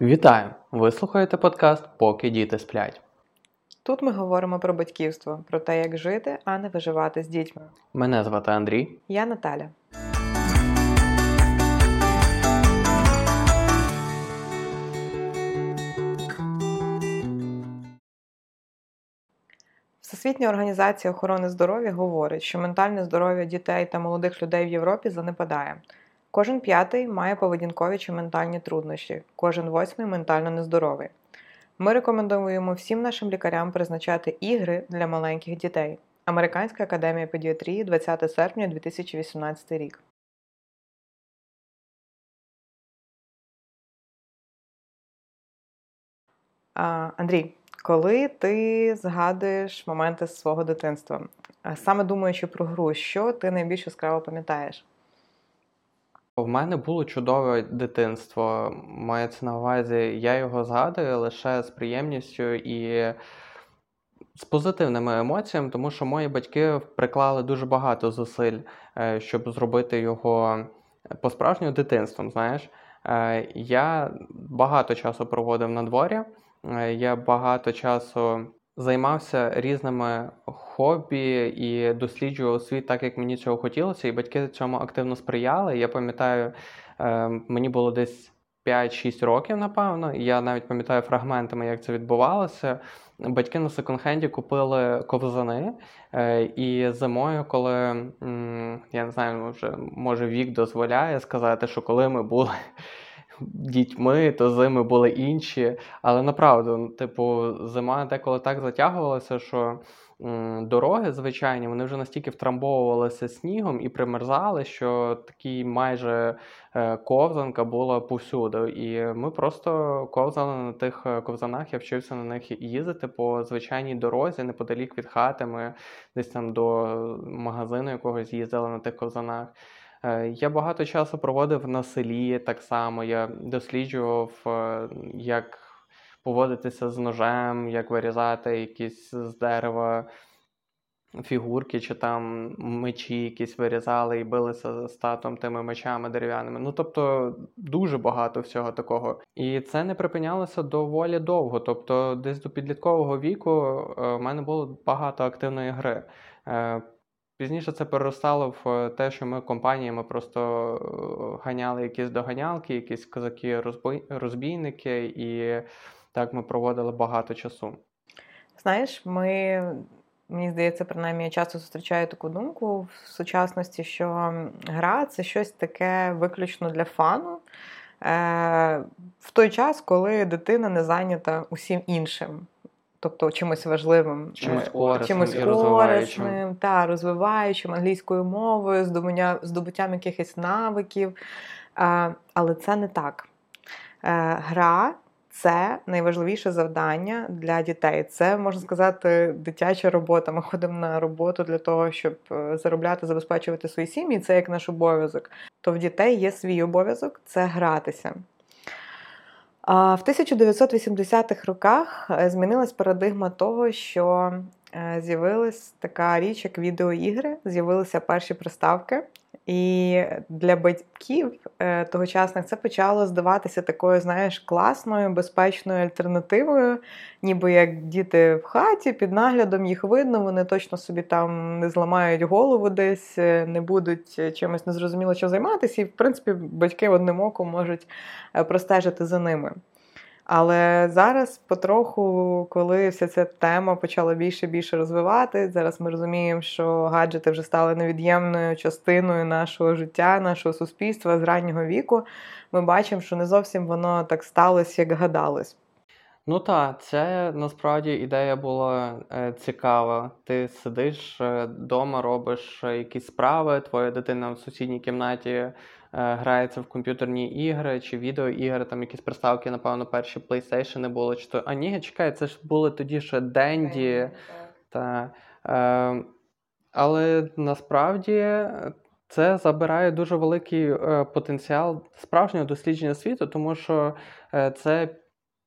Вітаю! Ви слухаєте подкаст Поки діти сплять. Тут ми говоримо про батьківство, про те, як жити, а не виживати з дітьми. Мене звати Андрій. Я Наталя. Всесвітня організація охорони здоров'я говорить, що ментальне здоров'я дітей та молодих людей в Європі занепадає. Кожен п'ятий має поведінкові чи ментальні труднощі, кожен восьмий ментально нездоровий. Ми рекомендуємо всім нашим лікарям призначати ігри для маленьких дітей. Американська академія педіатрії 20 серпня 2018 рік. А, Андрій, коли ти згадуєш моменти з свого дитинства, саме думаючи про гру, що ти найбільш яскраво пам'ятаєш? В мене було чудове дитинство. Мається на увазі, я його згадую лише з приємністю і з позитивними емоціями, тому що мої батьки приклали дуже багато зусиль, е, щоб зробити його по-справжньому дитинством. Знаєш, е, я багато часу проводив на дворі, е, я багато часу займався різними хобі і досліджував світ так, як мені цього хотілося, і батьки цьому активно сприяли. Я пам'ятаю, е, мені було десь 5-6 років, напевно. Я навіть пам'ятаю фрагментами, як це відбувалося. Батьки на секонд-хенді купили ковзани, е, і зимою, коли я не знаю, вже може вік дозволяє сказати, що коли ми були дітьми, то зими були інші. Але направду, типу, зима деколи так затягувалася, що дороги звичайні вони вже настільки втрамбовувалися снігом і примерзали, що такий майже е, ковзанка була повсюди. І ми просто ковзали на тих е, ковзанах. Я вчився на них їздити по звичайній дорозі, неподалік від хати. Ми десь там до магазину якогось їздили на тих ковзанах. Е, я багато часу проводив на селі так само. Я досліджував, е, як поводитися з ножем, як вирізати якісь з дерева фігурки чи там мечі якісь вирізали і билися з татом тими мечами дерев'яними. Ну тобто дуже багато всього такого. І це не припинялося доволі довго. Тобто, десь до підліткового віку е, в мене було багато активної гри. Пізніше це переростало в е, те, що ми компаніями просто е, ганяли якісь доганялки, якісь козаки-розбійники, і так ми проводили багато часу. Знаєш, ми, мені здається, принаймні я часто зустрічаю таку думку в сучасності, що гра це щось таке виключно для фану. Е, в той час, коли дитина не зайнята усім іншим тобто чимось важливим, чимось е, корисним, чимось і корисним та розвиваючим англійською мовою, здобуттям, здобуттям якихось навиків. Але це не так. Е, гра це найважливіше завдання для дітей. Це можна сказати дитяча робота. Ми ходимо на роботу для того, щоб е, заробляти, забезпечувати свої сім'ї. Це як наш обов'язок. То в дітей є свій обов'язок це гратися. В 1980-х роках е, змінилась парадигма того, що е, з'явилась така річ, як відеоігри, з'явилися перші приставки, і для батьків е, тогочасних це почало здаватися такою, знаєш, класною, безпечною альтернативою, ніби як діти в хаті, під наглядом їх видно, вони точно собі там не зламають голову десь, е, не будуть чимось незрозуміло чим займатися, і в принципі батьки одним оком можуть е, простежити за ними. Але зараз, потроху, коли вся ця тема почала більше і більше розвивати, зараз ми розуміємо, що гаджети вже стали невід'ємною частиною нашого життя, нашого суспільства з раннього віку. Ми бачимо, що не зовсім воно так сталося, як гадалось. Ну так, це насправді ідея була е, цікава. Ти сидиш вдома, е, робиш е, якісь справи, твоя дитина в сусідній кімнаті грається в комп'ютерні ігри чи відеоігри, там якісь приставки, напевно, перші PlayStation були. Чи то... А ні, чекай, це ж були тоді ще Денді. Та, е, але насправді. Це забирає дуже великий е, потенціал справжнього дослідження світу, тому що е, це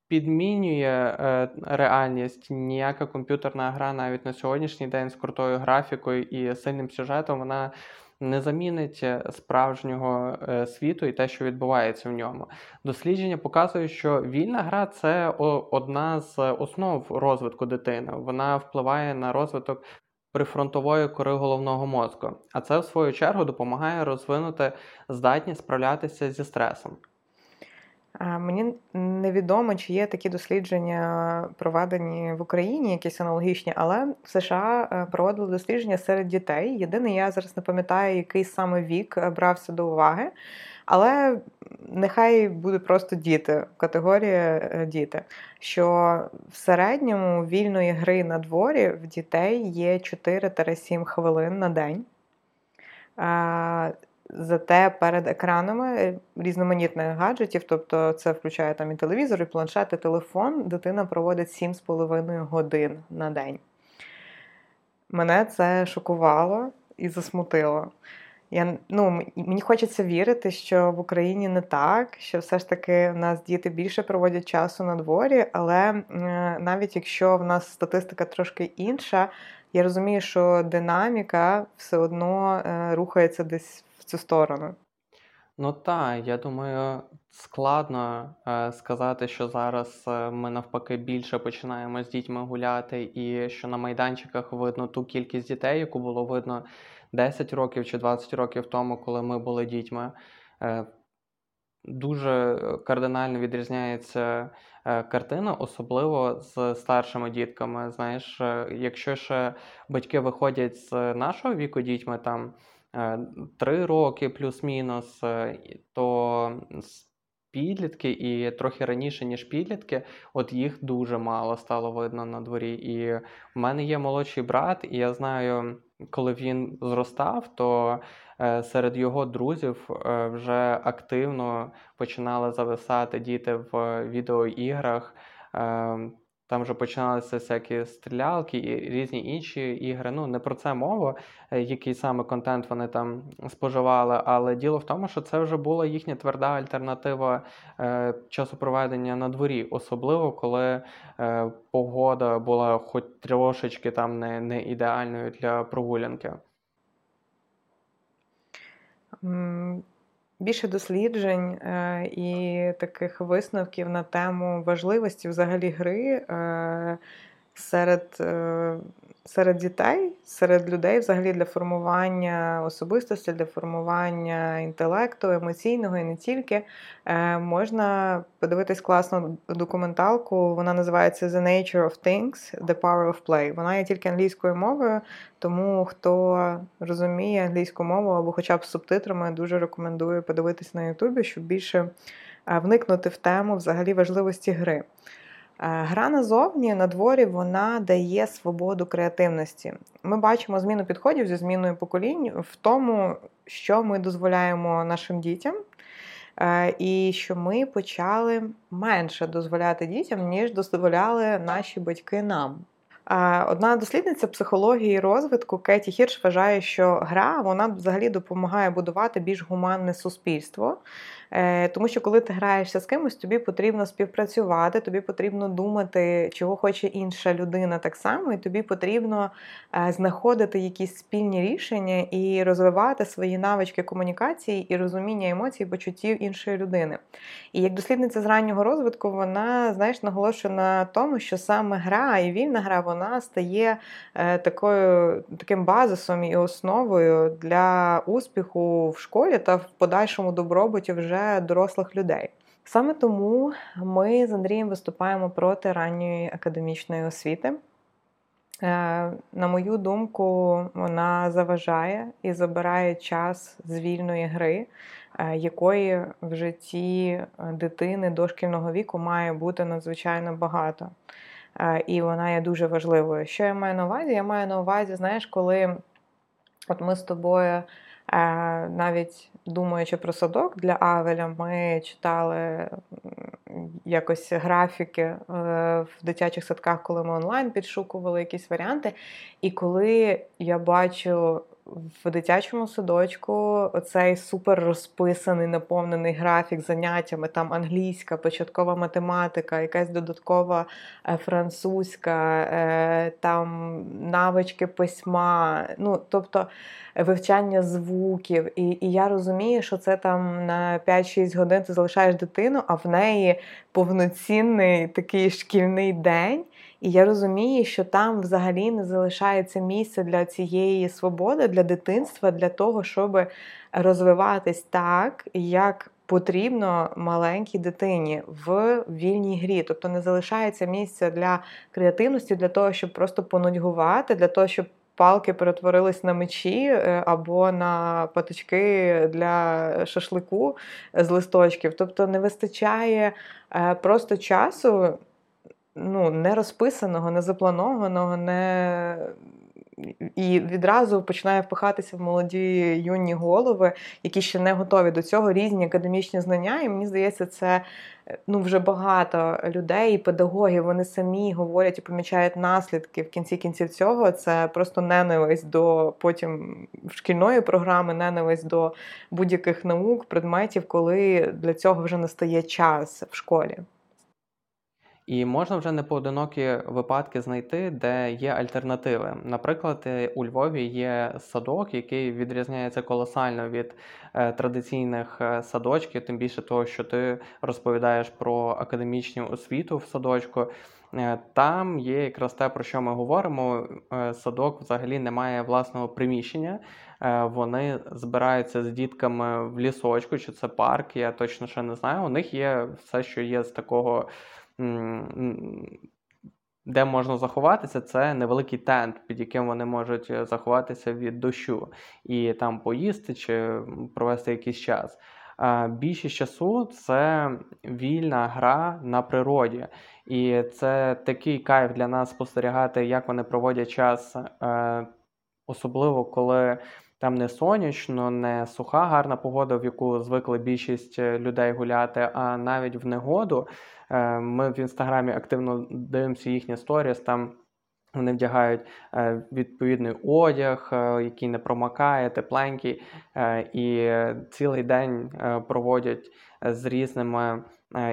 підмінює е, реальність. Ніяка комп'ютерна гра навіть на сьогоднішній день з крутою графікою і сильним сюжетом вона не замінить е, справжнього е, світу і те, що відбувається в ньому. Дослідження показують, що вільна гра це одна з основ розвитку дитини. Вона впливає на розвиток прифронтової кори головного мозку, а це в свою чергу допомагає розвинути здатність справлятися зі стресом. Мені невідомо, чи є такі дослідження проведені в Україні, якісь аналогічні, але в США е, проводили дослідження серед дітей. Єдине, я зараз не пам'ятаю, який саме вік е, брався до уваги. Але нехай буде просто діти, категорія е, діти. Що в середньому вільної гри на дворі в дітей є 4-7 хвилин на день. Зате перед екранами різноманітних гаджетів, тобто це включає там і телевізор, і планшет, і телефон, дитина проводить 7,5 годин на день. Мене це шокувало і засмутило. Я, ну, Мені хочеться вірити, що в Україні не так, що все ж таки в нас діти більше проводять часу на дворі, але навіть якщо в нас статистика трошки інша, я розумію, що динаміка все одно е, рухається десь цю сторону. Ну так, я думаю, складно е, сказати, що зараз е, ми навпаки більше починаємо з дітьми гуляти, і що на майданчиках видно ту кількість дітей, яку було видно 10 років чи 20 років тому, коли ми були дітьми. Е, дуже кардинально відрізняється картина, особливо з старшими дітками. Знаєш, е, якщо ще батьки виходять з нашого віку дітьми, там 3 роки плюс-мінус, то підлітки і трохи раніше, ніж підлітки, от їх дуже мало стало видно на дворі. І в мене є молодший брат, і я знаю коли він зростав, то е, серед його друзів е, вже активно починали зависати діти в відеоіграх. Там вже починалися всякі стрілялки і різні інші ігри. Ну, не про це мова, е, який саме контент вони там споживали. Але діло в тому, що це вже була їхня тверда альтернатива е, часу проведення на дворі, особливо коли е, погода була хоч трошечки там не, не ідеальною для прогулянки. Більше досліджень е, і таких висновків на тему важливості взагалі гри е, серед е, серед дітей, серед людей, взагалі для формування особистості, для формування інтелекту, емоційного і не тільки. Е, можна подивитись класну документалку. Вона називається The Nature of Things, The Power of Play. Вона є тільки англійською мовою, тому хто розуміє англійську мову або хоча б з субтитрами, дуже рекомендую подивитись на Ютубі, щоб більше е, вникнути в тему взагалі важливості гри. Е, гра назовні на дворі вона дає свободу креативності. Ми бачимо зміну підходів зі зміною поколінь в тому, що ми дозволяємо нашим дітям, е, і що ми почали менше дозволяти дітям, ніж дозволяли наші батьки нам. Одна дослідниця психології розвитку Кеті Хірш вважає, що гра вона взагалі допомагає будувати більш гуманне суспільство. Е, тому що, коли ти граєшся з кимось, тобі потрібно співпрацювати, тобі потрібно думати, чого хоче інша людина так само, і тобі потрібно е, знаходити якісь спільні рішення і розвивати свої навички комунікації і розуміння емоцій, почуттів іншої людини. І як дослідниця з раннього розвитку, вона знаєш, наголошує на тому, що саме гра і вільна гра вона стає е, такою таким базисом і основою для успіху в школі та в подальшому добробуті вже вже дорослих людей. Саме тому ми з Андрієм виступаємо проти ранньої академічної освіти. Е, на мою думку, вона заважає і забирає час з вільної гри, е, якої в житті дитини дошкільного віку має бути надзвичайно багато. Е, і вона є дуже важливою. Що я маю на увазі? Я маю на увазі, знаєш, коли от ми з тобою навіть думаючи про садок для Авеля, ми читали якось графіки е, в дитячих садках, коли ми онлайн підшукували якісь варіанти. І коли я бачу в дитячому садочку оцей супер розписаний, наповнений графік заняттями, там англійська, початкова математика, якась додаткова е, французька, е, там навички письма, ну, тобто вивчання звуків. І, і я розумію, що це там на 5-6 годин ти залишаєш дитину, а в неї повноцінний такий шкільний день. І я розумію, що там взагалі не залишається місця для цієї свободи, для дитинства, для того, щоб розвиватись так, як потрібно маленькій дитині в вільній грі. Тобто не залишається місця для креативності, для того, щоб просто понудьгувати, для того, щоб. Палки перетворились на мечі е, або на паточки для шашлику з листочків. Тобто не вистачає е, просто часу ну, не розписаного, не запланованого, не. І відразу починає впихатися в молоді юні голови, які ще не готові до цього різні академічні знання. І мені здається, це ну, вже багато людей, і педагогів, вони самі говорять і помічають наслідки в кінці кінців цього. Це просто ненависть до потім шкільної програми, ненависть до будь-яких наук, предметів, коли для цього вже настає час в школі. І можна вже не поодинокі випадки знайти, де є альтернативи. Наприклад, е, у Львові є садок, який відрізняється колосально від е, традиційних е, садочків, тим більше того, що ти розповідаєш про академічну освіту в садочку. Там є якраз те, про що ми говоримо. Садок взагалі не має власного приміщення. Вони збираються з дітками в лісочку, чи це парк, я точно ще не знаю. У них є все, що є з такого де можна заховатися, це невеликий тент, під яким вони можуть е, заховатися від дощу і там поїсти чи провести якийсь час. Більшість часу це вільна гра на природі, і це такий кайф для нас спостерігати, як вони проводять час, е, особливо коли там не сонячно, не суха, гарна погода, в яку звикли більшість е, людей гуляти, а навіть в негоду. Е, ми в інстаграмі активно дивимося їхні сторіс. Там вони вдягають е, відповідний одяг, який не промакає, тепленький, і цілий день проводять з різними.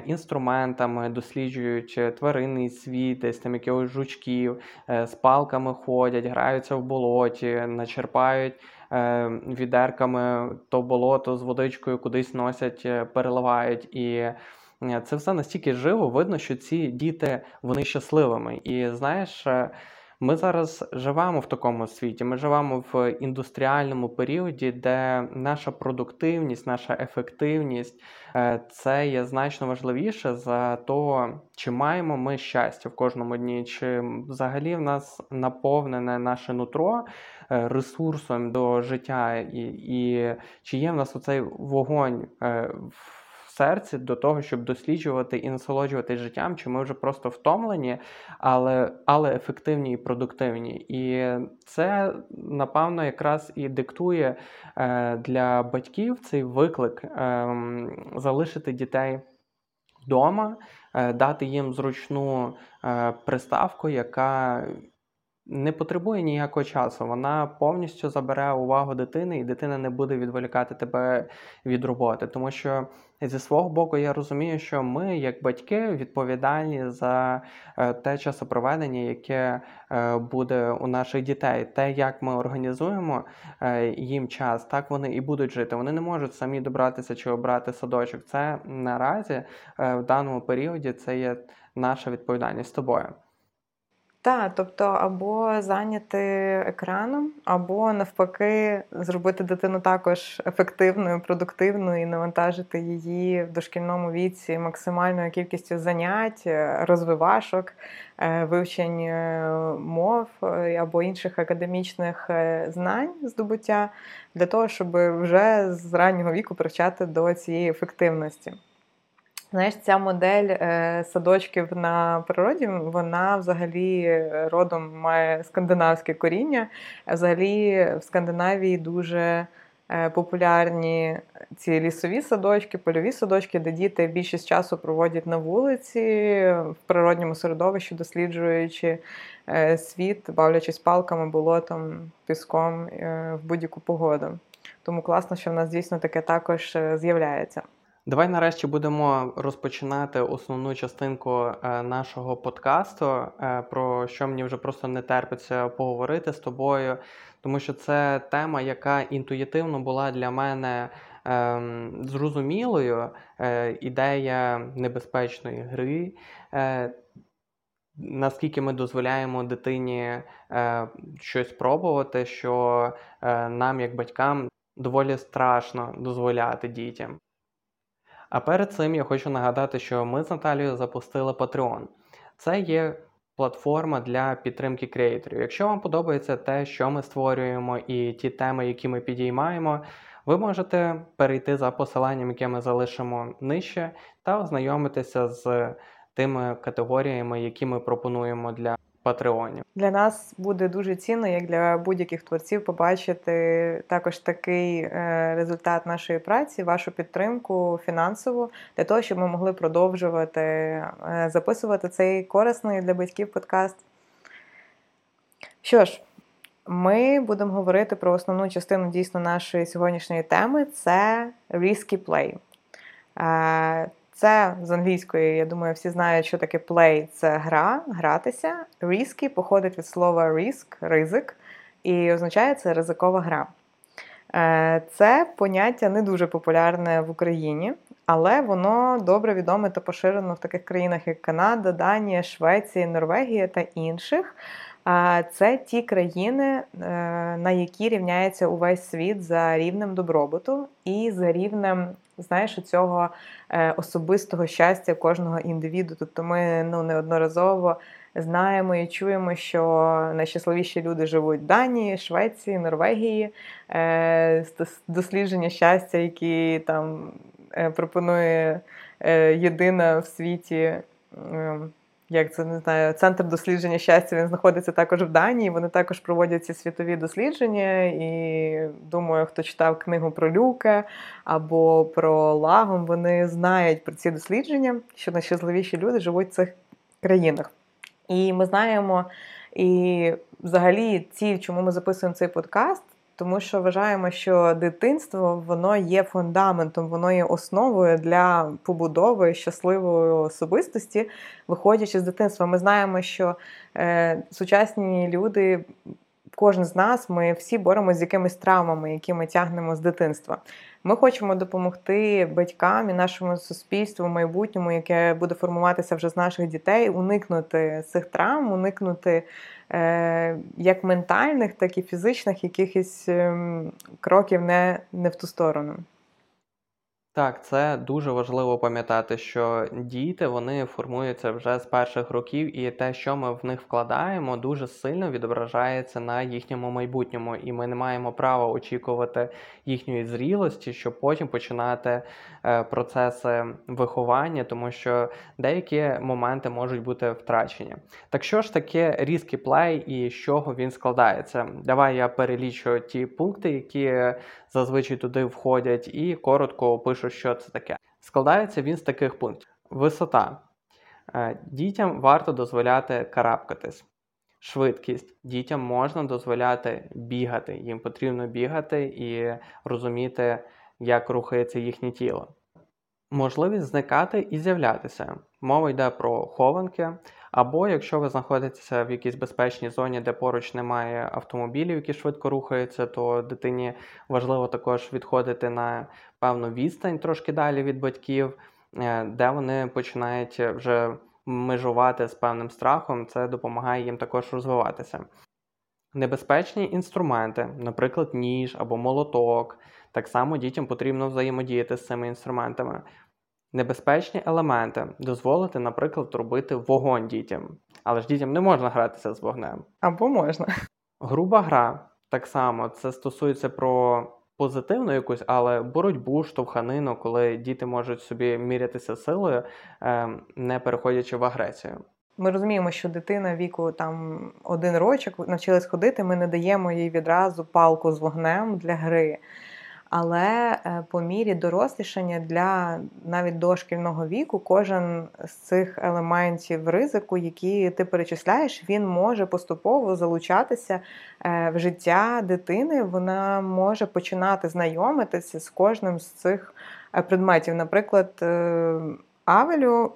Інструментами досліджують тваринний світ, десь там якихось жучків, з палками ходять, граються в болоті, начерпають Е, відерками то болото з водичкою кудись носять, е, переливають. І е, це все настільки живо, видно, що ці діти вони щасливими. І знаєш. Ми зараз живемо в такому світі. Ми живемо в індустріальному періоді, де наша продуктивність, наша ефективність це є значно важливіше за то, чи маємо ми щастя в кожному дні, чи взагалі в нас наповнене наше нутро Е, ресурсом до життя, і і чи є в нас оцей вогонь е, в серці до того, щоб досліджувати і насолоджуватись життям, чи ми вже просто втомлені, але але ефективні і продуктивні. І це, напевно, якраз і диктує е, для батьків цей виклик ем, залишити дітей вдома, дати їм зручну приставку, яка не потребує ніякого часу. Вона повністю забере увагу дитини, і дитина не буде відволікати тебе від роботи. Тому що зі свого боку я розумію, що ми, як батьки, відповідальні за е, те часопроведення, яке е, буде у наших дітей. Те, як ми організуємо е, їм час, так вони і будуть жити. Вони не можуть самі добратися чи обрати садочок. Це наразі в даному періоді це є наша відповідальність з тобою. Так, тобто або зайняти екраном, або навпаки, зробити дитину також ефективною, продуктивною і навантажити її в дошкільному віці максимальною кількістю занять, розвивашок, е, вивчень е, мов е, або інших академічних знань здобуття для того, щоб вже з раннього віку привчати до цієї ефективності. Знаєш, ця модель е, садочків на природі, вона взагалі родом має скандинавське коріння. Взагалі в Скандинавії дуже е, популярні ці лісові садочки, польові садочки, де діти більшість часу проводять на вулиці, в природньому середовищі, досліджуючи е, світ, бавлячись палками, болотом, піском е, в будь-яку погоду. Тому класно, що в нас дійсно таке також е, з'являється. Давай нарешті будемо розпочинати основну частинку е, нашого подкасту, е, про що мені вже просто не терпиться поговорити з тобою, тому що це тема, яка інтуїтивно була для мене ем, зрозумілою. Е, ідея небезпечної гри. Наскільки ми дозволяємо дитині е, щось пробувати, що е, нам, як батькам, доволі страшно дозволяти дітям. А перед цим я хочу нагадати, що ми з Наталією запустили Patreon. Це є платформа для підтримки креаторів. Якщо вам подобається те, що ми створюємо, і ті теми, які ми підіймаємо, ви можете перейти за посиланням, яке ми залишимо нижче, та ознайомитися з тими категоріями, які ми пропонуємо для патреонів. Для нас буде дуже цінно, як для будь-яких творців, побачити також такий е, результат нашої праці, вашу підтримку фінансову, для того, щоб ми могли продовжувати е, записувати цей корисний для батьків подкаст. Що ж, ми будемо говорити про основну частину дійсно нашої сьогоднішньої теми це risky play. Це з англійської, я думаю, всі знають, що таке play – це гра, гратися. Risky походить від слова risk, ризик, і означає це ризикова гра. Е, це поняття не дуже популярне в Україні, але воно добре відоме та поширено в таких країнах, як Канада, Данія, Швеція, Норвегія та інших. Це ті країни, е, на які рівняється увесь світ за рівнем добробуту і за рівнем знаєш, цього е, особистого щастя кожного індивіду. Тобто ми ну, неодноразово знаємо і чуємо, що найщасливіші люди живуть в Данії, Швеції, Норвегії, е, дослідження щастя, які там пропонує єдина в світі. Як це не знаю, центр дослідження щастя він знаходиться також в Данії. Вони також проводять ці світові дослідження. І думаю, хто читав книгу про Люка або про Лагом, вони знають про ці дослідження, що найщасливіші люди живуть в цих країнах. І ми знаємо, і взагалі, ці, чому ми записуємо цей подкаст, тому що вважаємо, що дитинство воно є фундаментом, воно є основою для побудови щасливої особистості, виходячи з дитинства. Ми знаємо, що е, сучасні люди. Кожен з нас, ми всі боремося з якимись травмами, які ми тягнемо з дитинства. Ми хочемо допомогти батькам і нашому суспільству, майбутньому, яке буде формуватися вже з наших дітей, уникнути цих травм, уникнути як ментальних, так і фізичних якихось ем, кроків не, не в ту сторону. Так, це дуже важливо пам'ятати, що діти вони формуються вже з перших років, і те, що ми в них вкладаємо, дуже сильно відображається на їхньому майбутньому, і ми не маємо права очікувати їхньої зрілості, щоб потім починати е, процеси виховання, тому що деякі моменти можуть бути втрачені. Так що ж таке різкий плей і з чого він складається? Давай я перелічу ті пункти, які зазвичай туди входять, і коротко опишу, що це таке. Складається він з таких пунктів: висота. Е, дітям варто дозволяти карабкатись. Швидкість. Дітям можна дозволяти бігати. Їм потрібно бігати і розуміти, як рухається їхнє тіло. Можливість зникати і з'являтися. Мова йде про хованки, або якщо ви знаходитеся в якійсь безпечній зоні, де поруч немає автомобілів, які швидко рухаються, то дитині важливо також відходити на певну відстань трошки далі від батьків, е, де вони починають вже межувати з певним страхом, це допомагає їм також розвиватися. Небезпечні інструменти, наприклад, ніж або молоток. Так само дітям потрібно взаємодіяти з цими інструментами. Небезпечні елементи дозволити, наприклад, робити вогонь дітям. Але ж дітям не можна гратися з вогнем. Або можна. Груба гра так само це стосується про позитивну якусь, але боротьбу, штовханину, коли діти можуть собі мірятися силою, ем, не переходячи в агресію. Ми розуміємо, що дитина віку там один рочок навчилась ходити. Ми не даємо їй відразу палку з вогнем для гри. Але е, по мірі дорослішання для навіть дошкільного віку кожен з цих елементів ризику, які ти перечисляєш, він може поступово залучатися е, в життя дитини. Вона може починати знайомитися з кожним з цих е, предметів. Наприклад, Авелю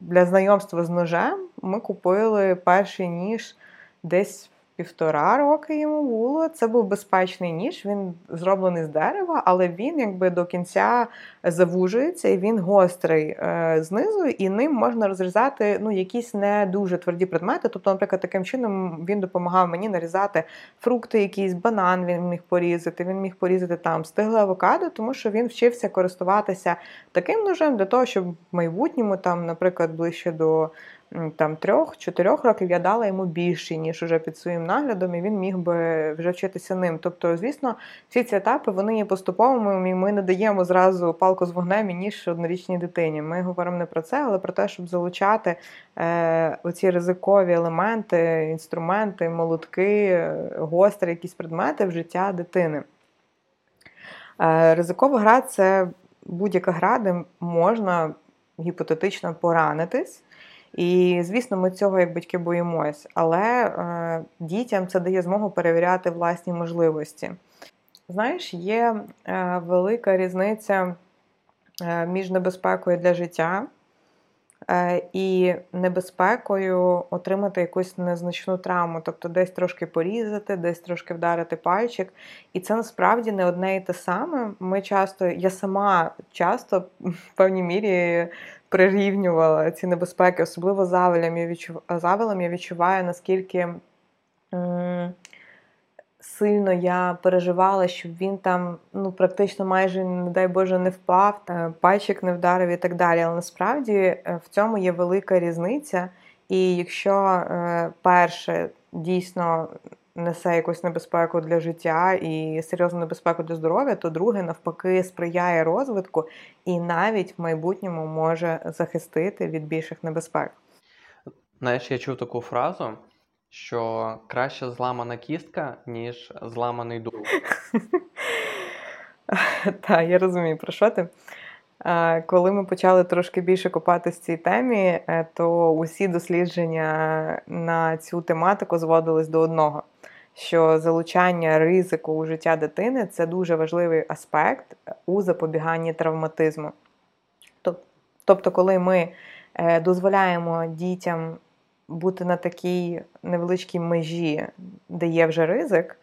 для знайомства з ножем ми купили перший ніж десь півтора роки йому було. Це був безпечний ніж. Він зроблений з дерева, але він якби до кінця завужується і він гострий е, знизу, і ним можна розрізати ну, якісь не дуже тверді предмети. Тобто, наприклад, таким чином він допомагав мені нарізати фрукти, якісь банан він міг порізати. Він міг порізати там стигле авокадо, тому що він вчився користуватися таким ножем для того, щоб в майбутньому, там, наприклад, ближче до там трьох-чотирьох років я дала йому більше, ніж уже під своїм наглядом, і він міг би вже вчитися ним. Тобто, звісно, всі ці етапи вони є поступовими, і ми не даємо зразу палку з вогнем і ніж однорічній дитині. Ми говоримо не про це, але про те, щоб залучати е, оці ризикові елементи, інструменти, молотки, гострі якісь предмети в життя дитини. Е, Ризикова гра це будь-яка гра, де можна гіпотетично поранитись. І, звісно, ми цього як батьки боїмось, але е, дітям це дає змогу перевіряти власні можливості. Знаєш, є е, велика різниця е, між небезпекою для життя і небезпекою отримати якусь незначну травму, тобто десь трошки порізати, десь трошки вдарити пальчик. І це насправді не одне і те саме. Ми часто, я сама часто в певній мірі прирівнювала ці небезпеки, особливо завелем я відчув... завелем я відчуваю, наскільки сильно я переживала, щоб він там ну, практично майже, не дай Боже, не впав, пальчик не вдарив і так далі. Але насправді е, в цьому є велика різниця. І якщо е, перше дійсно несе якусь небезпеку для життя і серйозну небезпеку для здоров'я, то друге, навпаки, сприяє розвитку і навіть в майбутньому може захистити від більших небезпек. Знаєш, я чув таку фразу, що краще зламана кістка, ніж зламаний дух. Так, я розумію, про що ти. Коли ми почали трошки більше копатися в цій темі, е, то усі дослідження на цю тематику зводились до одного: що залучання ризику у життя дитини це дуже важливий аспект у запобіганні травматизму. Тобто, коли ми е, дозволяємо дітям бути на такій невеличкій межі, де є вже ризик,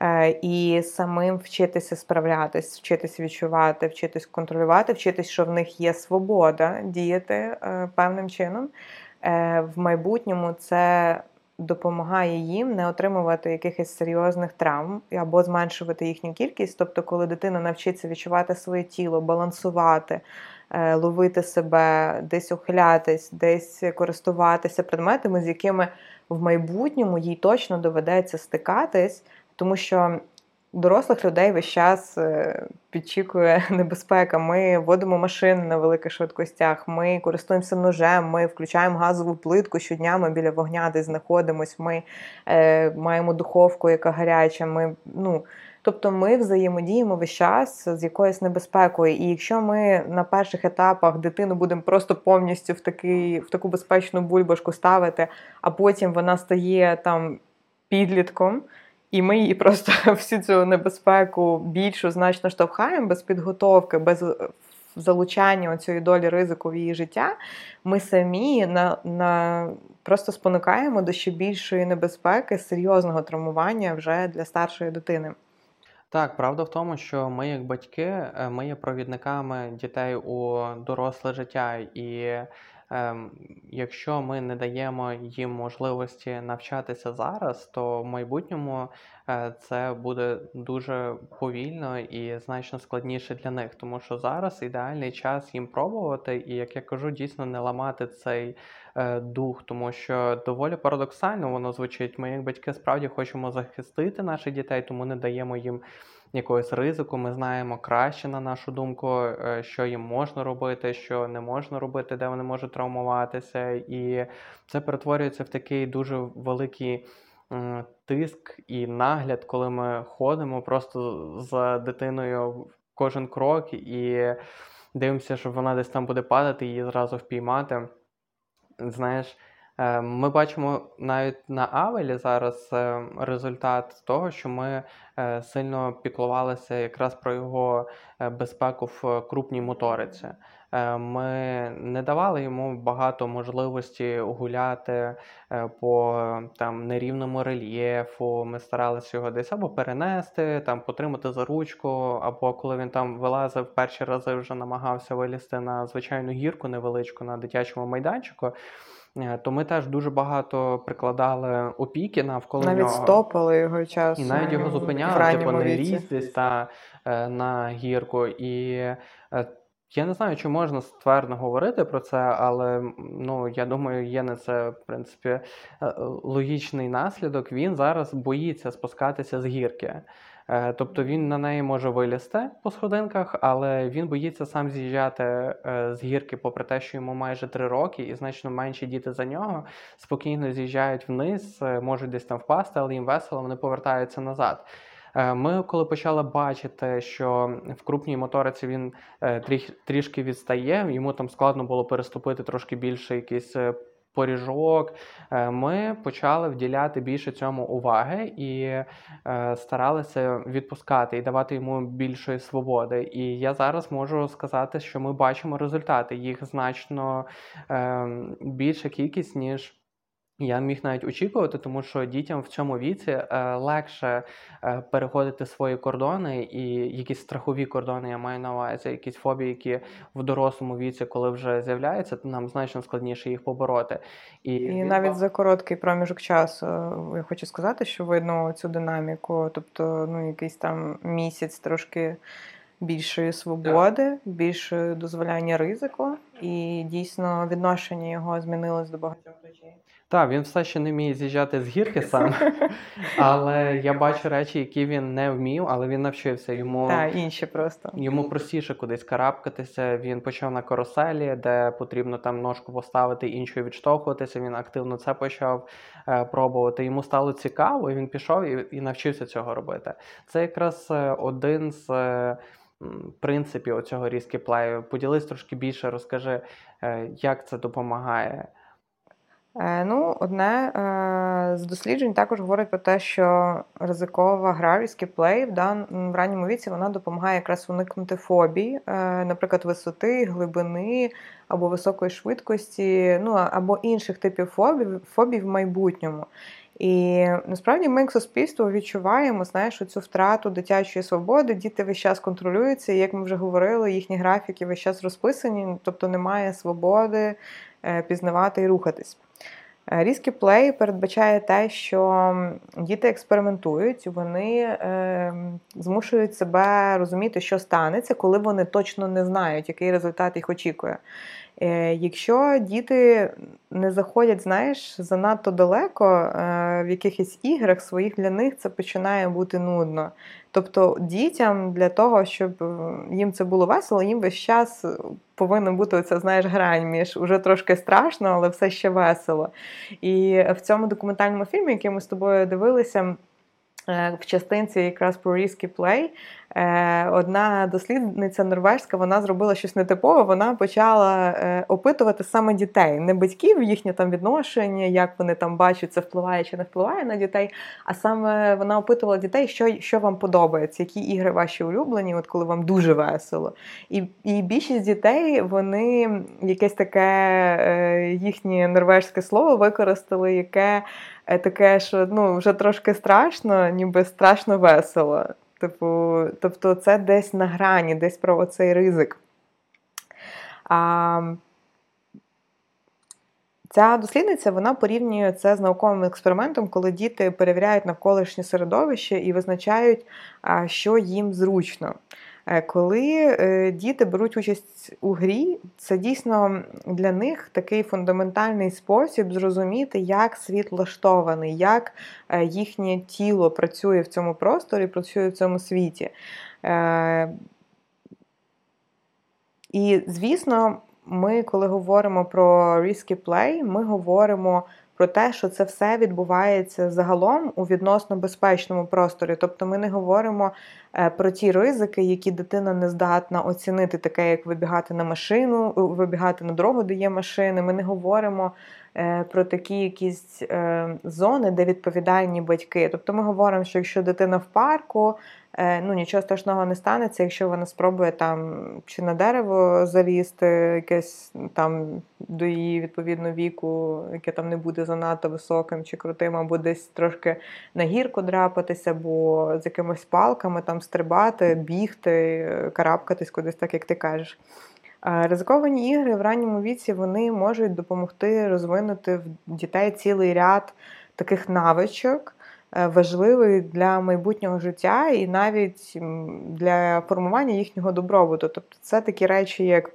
е, і самим вчитися справлятись, вчитися відчувати, вчитись контролювати, вчитись, що в них є свобода діяти е, певним чином. В майбутньому це допомагає їм не отримувати якихось серйозних травм або зменшувати їхню кількість. Тобто, коли дитина навчиться відчувати своє тіло, балансувати, е, ловити себе, десь ухилятись, десь користуватися предметами, з якими в майбутньому їй точно доведеться стикатись, тому що дорослих людей весь час е, підчікує небезпека. Ми водимо машини на великих швидкостях, ми користуємося ножем, ми включаємо газову плитку щодня. Ми біля вогня десь знаходимось. Ми е, маємо духовку, яка гаряча. Ми ну. Тобто ми взаємодіємо весь час з якоюсь небезпекою. І якщо ми на перших етапах дитину будемо просто повністю в такий, в таку безпечну бульбашку ставити, а потім вона стає там підлітком, і ми її просто всю цю небезпеку більшу значно штовхаємо без підготовки, без е, залучання цієї долі ризику в її життя. Ми самі на, на просто спонукаємо до ще більшої небезпеки, серйозного травмування вже для старшої дитини. Так, правда в тому, що ми, як батьки, е, ми є провідниками дітей у доросле життя, і Ем, якщо ми не даємо їм можливості навчатися зараз, то в майбутньому е, це буде дуже повільно і значно складніше для них, тому що зараз ідеальний час їм пробувати, і як я кажу, дійсно не ламати цей е, дух, тому що доволі парадоксально воно звучить. Ми, як батьки, справді хочемо захистити наших дітей, тому не даємо їм якогось ризику. Ми знаємо краще, на нашу думку, е, що їм можна робити, що не можна робити, де вони можуть травмуватися. І це перетворюється в такий дуже великий тиск і нагляд, коли ми ходимо просто за дитиною кожен крок і дивимося, що вона десь там буде падати, її зразу впіймати. Знаєш, е, ми бачимо навіть на Авелі зараз е, результат того, що ми е, сильно піклувалися якраз про його безпеку в крупній моториці. Е, ми не давали йому багато можливості гуляти е, по там нерівному рельєфу. Ми старалися його десь або перенести, там потримати за ручку, або коли він там вилазив перші рази, вже намагався вилізти на звичайну гірку невеличку на дитячому майданчику. Е, то ми теж дуже багато прикладали опіки навколо навіть нього. стопили його час. І навіть його зупиняли, типу не лізь десь та, на гірку. І я не знаю, чи можна ствердно говорити про це, але ну я думаю, є на це в принципі е, логічний наслідок. Він зараз боїться спускатися з гірки. Е, тобто він на неї може вилізти по сходинках, але він боїться сам з'їжджати е, з гірки, попри те, що йому майже три роки, і значно менші діти за нього спокійно з'їжджають вниз, можуть десь там впасти, але їм весело, вони повертаються назад. Е, ми, коли почали бачити, що в крупній моториці він е, трішки відстає, йому там складно було переступити трошки більше якийсь е, поріжок, ми почали вділяти більше цьому уваги і старалися відпускати і давати йому більшої свободи. І я зараз можу сказати, що ми бачимо результати. Їх значно ем, більша кількість, ніж. Я міг навіть очікувати, тому що дітям в цьому віці е, легше е, переходити свої кордони і якісь страхові кордони, я маю на увазі, якісь фобії, які в дорослому віці, коли вже з'являються, то нам значно складніше їх побороти. І, і навіть за короткий проміжок часу я хочу сказати, що видно цю динаміку, тобто ну якийсь там місяць трошки більшої свободи, більшої дозволяння ризику, і дійсно відношення його змінилось до багатьох речей. Так, він все ще не вміє з'їжджати з гірки сам, але я бачу речі, які він не вмів, але він навчився. Йому Так, інші просто. Йому простіше кудись карабкатися. Він почав на каруселі, де потрібно там ножку поставити, іншою відштовхуватися. Він активно це почав е, пробувати. Йому стало цікаво, і він пішов і, і навчився цього робити. Це якраз е, один з. Е, принципів цього різкіплею. Поділись трошки більше, розкажи, е, як це допомагає. Е, ну, одне е, з досліджень також говорить про те, що ризикова гра плей в дан в ранньому віці вона допомагає якраз уникнути фобій, наприклад, висоти, глибини або високої швидкості, ну або інших типів фобій, фобій в майбутньому. І насправді ми як суспільство відчуваємо знаєш, цю втрату дитячої свободи. Діти весь час контролюються, і як ми вже говорили, їхні графіки весь час розписані, тобто немає свободи пізнавати і рухатись. Різкі плей передбачає те, що діти експериментують, вони е, змушують себе розуміти, що станеться, коли вони точно не знають, який результат їх очікує. Е, Якщо діти не заходять, знаєш, занадто далеко е, в якихось іграх своїх для них це починає бути нудно. Тобто дітям для того, щоб е, їм це було весело, їм весь час повинна бути оця, знаєш, грань між уже трошки страшно, але все ще весело. І в цьому документальному фільмі, який ми з тобою дивилися, в частинці якраз про Risky Play одна дослідниця норвежська вона зробила щось нетипове. Вона почала е, опитувати саме дітей, не батьків, їхнє там відношення, як вони там бачать, це впливає чи не впливає на дітей. А саме вона опитувала дітей, що що вам подобається, які ігри ваші улюблені, от коли вам дуже весело. І і більшість дітей вони якесь таке їхнє норвежське слово використали, яке. Е, таке, що ну, вже трошки страшно, ніби страшно весело. Типу, Тобто, це десь на грані, десь про цей ризик. А, Ця дослідниця вона порівнює це з науковим експериментом, коли діти перевіряють навколишнє середовище і визначають, що їм зручно. Е, коли е, діти беруть участь у грі, це дійсно для них такий фундаментальний спосіб зрозуміти, як світ влаштований, як е, їхнє тіло працює в цьому просторі, працює в цьому світі. І, звісно, ми, коли говоримо про risky play, ми говоримо про те, що це все відбувається загалом у відносно безпечному просторі. Тобто ми не говоримо е, про ті ризики, які дитина не здатна оцінити, таке як вибігати на машину, вибігати на дорогу, де є машини. Ми не говоримо про такі якісь е, зони, де відповідальні батьки. Тобто ми говоримо, що якщо дитина в парку. Ну, нічого страшного не станеться, якщо вона спробує там чи на дерево залізти, якесь там до її відповідно віку, яке там не буде занадто високим чи крутим, або десь трошки на гірку драпатися, або з якимись палками там стрибати, бігти, карабкатись кудись, так як ти кажеш. Ризиковані ігри в ранньому віці вони можуть допомогти розвинути в дітей цілий ряд таких навичок. важливих важливий для майбутнього життя і навіть для формування їхнього добробуту. Тобто це такі речі, як е,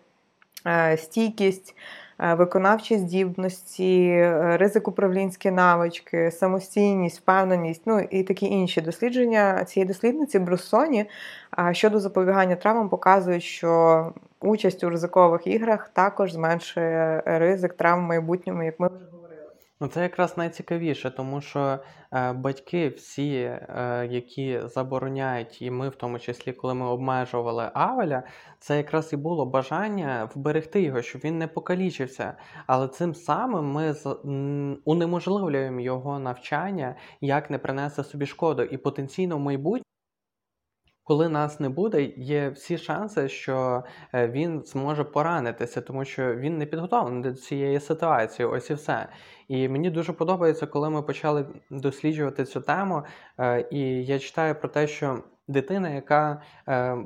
стійкість, е, виконавчі здібності, ризик управлінські навички, самостійність, впевненість, ну і такі інші дослідження цієї дослідниці Бруссоні щодо запобігання травмам показують, що участь у ризикових іграх також зменшує ризик травм в майбутньому, як ми вже говорили. Ну, це якраз найцікавіше, тому що е, батьки всі, е, які забороняють, і ми, в тому числі, коли ми обмежували Авеля, це якраз і було бажання вберегти його, щоб він не покалічився. Але цим самим ми з, унеможливлюємо його навчання, як не принесе собі шкоду, і потенційно в майбутньому. Коли нас не буде, є всі шанси, що е, він зможе поранитися, тому що він не підготовлений до цієї ситуації. Ось і все. І мені дуже подобається, коли ми почали досліджувати цю тему. Е, і я читаю про те, що дитина, яка е,